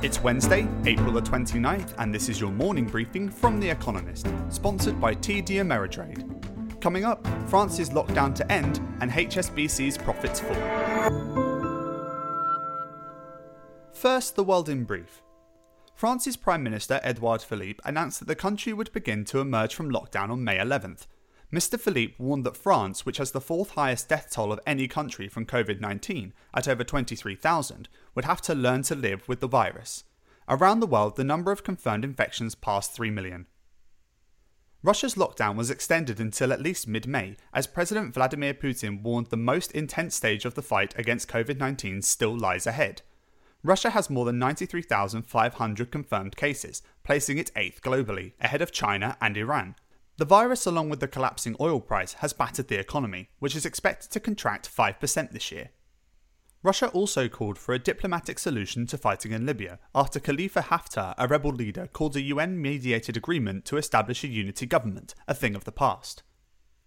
It's Wednesday, April the 29th, and this is your morning briefing from The Economist, sponsored by TD Ameritrade. Coming up, France's lockdown to end and HSBC's profits fall. First, the world in brief. France's Prime Minister Edouard Philippe announced that the country would begin to emerge from lockdown on May 11th. Mr. Philippe warned that France, which has the fourth highest death toll of any country from COVID 19 at over 23,000, would have to learn to live with the virus. Around the world, the number of confirmed infections passed 3 million. Russia's lockdown was extended until at least mid May, as President Vladimir Putin warned the most intense stage of the fight against COVID 19 still lies ahead. Russia has more than 93,500 confirmed cases, placing it eighth globally, ahead of China and Iran. The virus, along with the collapsing oil price, has battered the economy, which is expected to contract 5% this year. Russia also called for a diplomatic solution to fighting in Libya after Khalifa Haftar, a rebel leader, called a UN mediated agreement to establish a unity government, a thing of the past.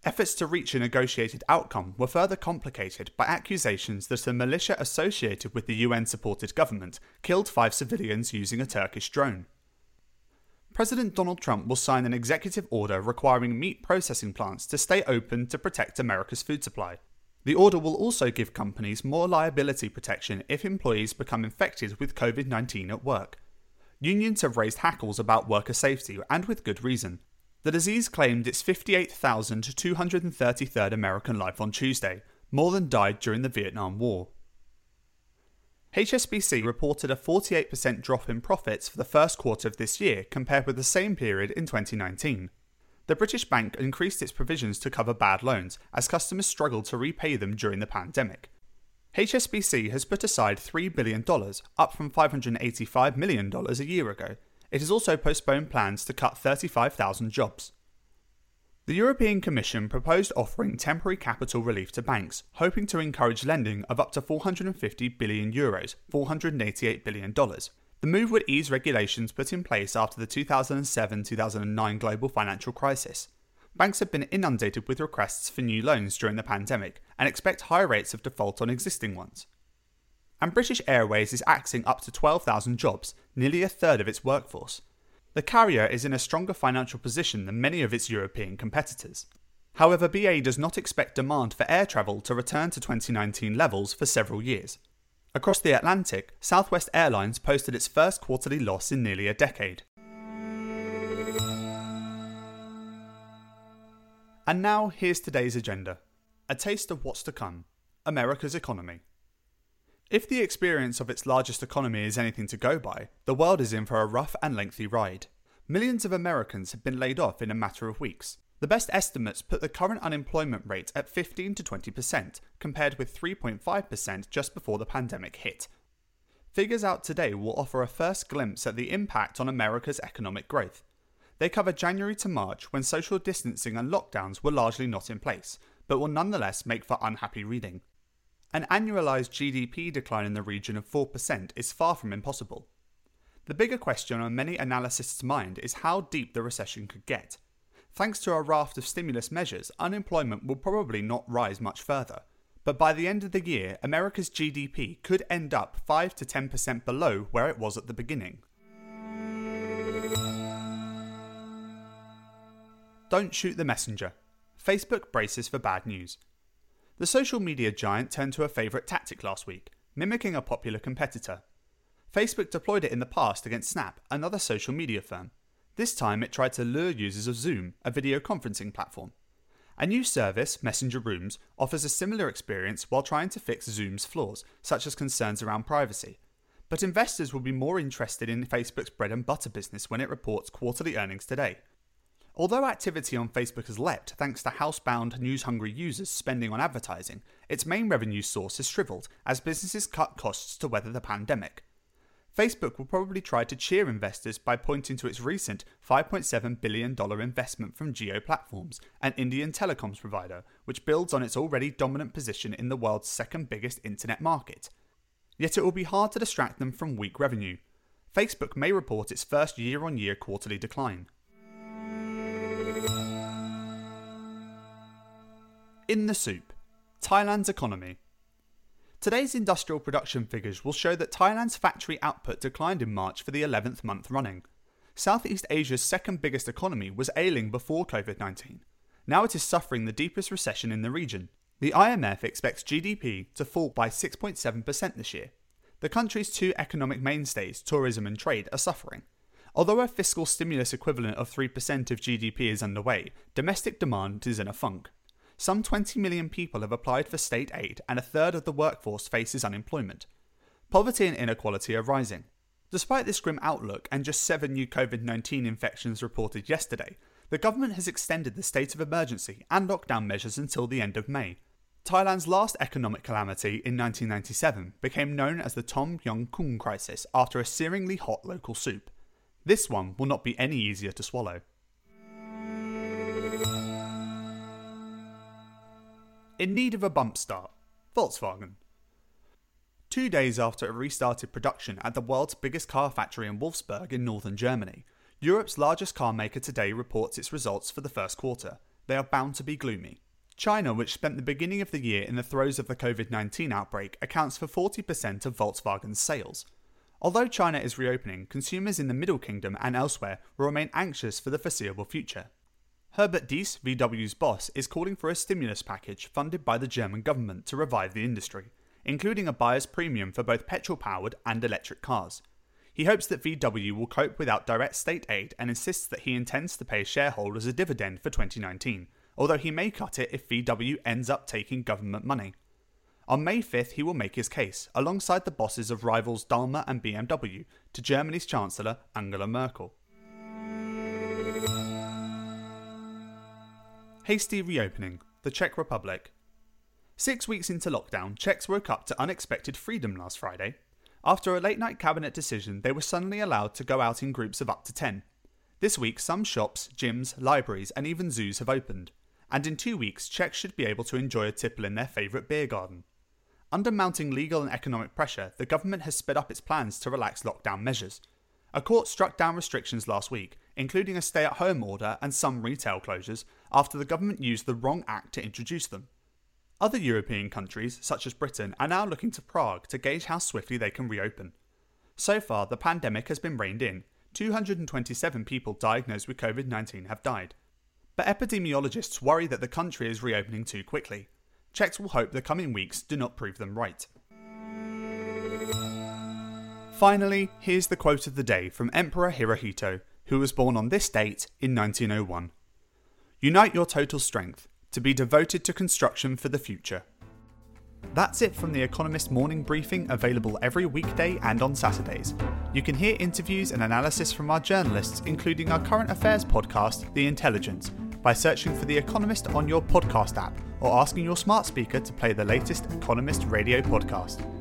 Efforts to reach a negotiated outcome were further complicated by accusations that a militia associated with the UN supported government killed five civilians using a Turkish drone. President Donald Trump will sign an executive order requiring meat processing plants to stay open to protect America's food supply. The order will also give companies more liability protection if employees become infected with COVID 19 at work. Unions have raised hackles about worker safety, and with good reason. The disease claimed its 58,233rd American life on Tuesday, more than died during the Vietnam War. HSBC reported a 48% drop in profits for the first quarter of this year compared with the same period in 2019. The British bank increased its provisions to cover bad loans as customers struggled to repay them during the pandemic. HSBC has put aside $3 billion, up from $585 million a year ago, it has also postponed plans to cut 35,000 jobs. The European Commission proposed offering temporary capital relief to banks, hoping to encourage lending of up to 450 billion euros, $488 billion. The move would ease regulations put in place after the 2007-2009 global financial crisis. Banks have been inundated with requests for new loans during the pandemic and expect high rates of default on existing ones and British Airways is axing up to 12,000 jobs, nearly a third of its workforce. The carrier is in a stronger financial position than many of its European competitors. However, BA does not expect demand for air travel to return to 2019 levels for several years. Across the Atlantic, Southwest Airlines posted its first quarterly loss in nearly a decade. And now, here's today's agenda a taste of what's to come America's economy. If the experience of its largest economy is anything to go by, the world is in for a rough and lengthy ride. Millions of Americans have been laid off in a matter of weeks. The best estimates put the current unemployment rate at 15 to 20%, compared with 3.5% just before the pandemic hit. Figures out today will offer a first glimpse at the impact on America's economic growth. They cover January to March when social distancing and lockdowns were largely not in place, but will nonetheless make for unhappy reading. An annualized GDP decline in the region of 4% is far from impossible. The bigger question on many analysts' mind is how deep the recession could get. Thanks to a raft of stimulus measures, unemployment will probably not rise much further. But by the end of the year, America's GDP could end up 5 to 10% below where it was at the beginning. Don't shoot the messenger. Facebook braces for bad news. The social media giant turned to a favourite tactic last week, mimicking a popular competitor. Facebook deployed it in the past against Snap, another social media firm. This time it tried to lure users of Zoom, a video conferencing platform. A new service, Messenger Rooms, offers a similar experience while trying to fix Zoom's flaws, such as concerns around privacy. But investors will be more interested in Facebook's bread and butter business when it reports quarterly earnings today. Although activity on Facebook has leapt thanks to housebound, news hungry users spending on advertising, its main revenue source has shriveled as businesses cut costs to weather the pandemic. Facebook will probably try to cheer investors by pointing to its recent $5.7 billion investment from Jio Platforms, an Indian telecoms provider, which builds on its already dominant position in the world's second biggest internet market. Yet it will be hard to distract them from weak revenue. Facebook may report its first year on year quarterly decline. In the soup Thailand's economy. Today's industrial production figures will show that Thailand's factory output declined in March for the 11th month running. Southeast Asia's second biggest economy was ailing before COVID 19. Now it is suffering the deepest recession in the region. The IMF expects GDP to fall by 6.7% this year. The country's two economic mainstays, tourism and trade, are suffering. Although a fiscal stimulus equivalent of 3% of GDP is underway, domestic demand is in a funk. Some 20 million people have applied for state aid, and a third of the workforce faces unemployment. Poverty and inequality are rising. Despite this grim outlook and just seven new COVID 19 infections reported yesterday, the government has extended the state of emergency and lockdown measures until the end of May. Thailand's last economic calamity in 1997 became known as the Tom Yum Kung crisis after a searingly hot local soup. This one will not be any easier to swallow. In need of a bump start. Volkswagen. Two days after it restarted production at the world's biggest car factory in Wolfsburg in northern Germany, Europe's largest car maker today reports its results for the first quarter. They are bound to be gloomy. China, which spent the beginning of the year in the throes of the COVID 19 outbreak, accounts for 40% of Volkswagen's sales. Although China is reopening, consumers in the Middle Kingdom and elsewhere will remain anxious for the foreseeable future. Herbert Diess, VW's boss, is calling for a stimulus package funded by the German government to revive the industry, including a buyer's premium for both petrol powered and electric cars. He hopes that VW will cope without direct state aid and insists that he intends to pay shareholders a dividend for 2019, although he may cut it if VW ends up taking government money. On May 5th, he will make his case, alongside the bosses of rivals Daimler and BMW, to Germany's Chancellor Angela Merkel. Hasty reopening. The Czech Republic. Six weeks into lockdown, Czechs woke up to unexpected freedom last Friday. After a late night cabinet decision, they were suddenly allowed to go out in groups of up to 10. This week, some shops, gyms, libraries, and even zoos have opened. And in two weeks, Czechs should be able to enjoy a tipple in their favourite beer garden. Under mounting legal and economic pressure, the government has sped up its plans to relax lockdown measures. A court struck down restrictions last week, including a stay at home order and some retail closures, after the government used the wrong act to introduce them. Other European countries, such as Britain, are now looking to Prague to gauge how swiftly they can reopen. So far, the pandemic has been reined in. 227 people diagnosed with COVID 19 have died. But epidemiologists worry that the country is reopening too quickly. Czechs will hope the coming weeks do not prove them right. Finally, here's the quote of the day from Emperor Hirohito, who was born on this date in 1901. Unite your total strength to be devoted to construction for the future. That's it from the Economist morning briefing, available every weekday and on Saturdays. You can hear interviews and analysis from our journalists, including our current affairs podcast, The Intelligence, by searching for The Economist on your podcast app or asking your smart speaker to play the latest Economist radio podcast.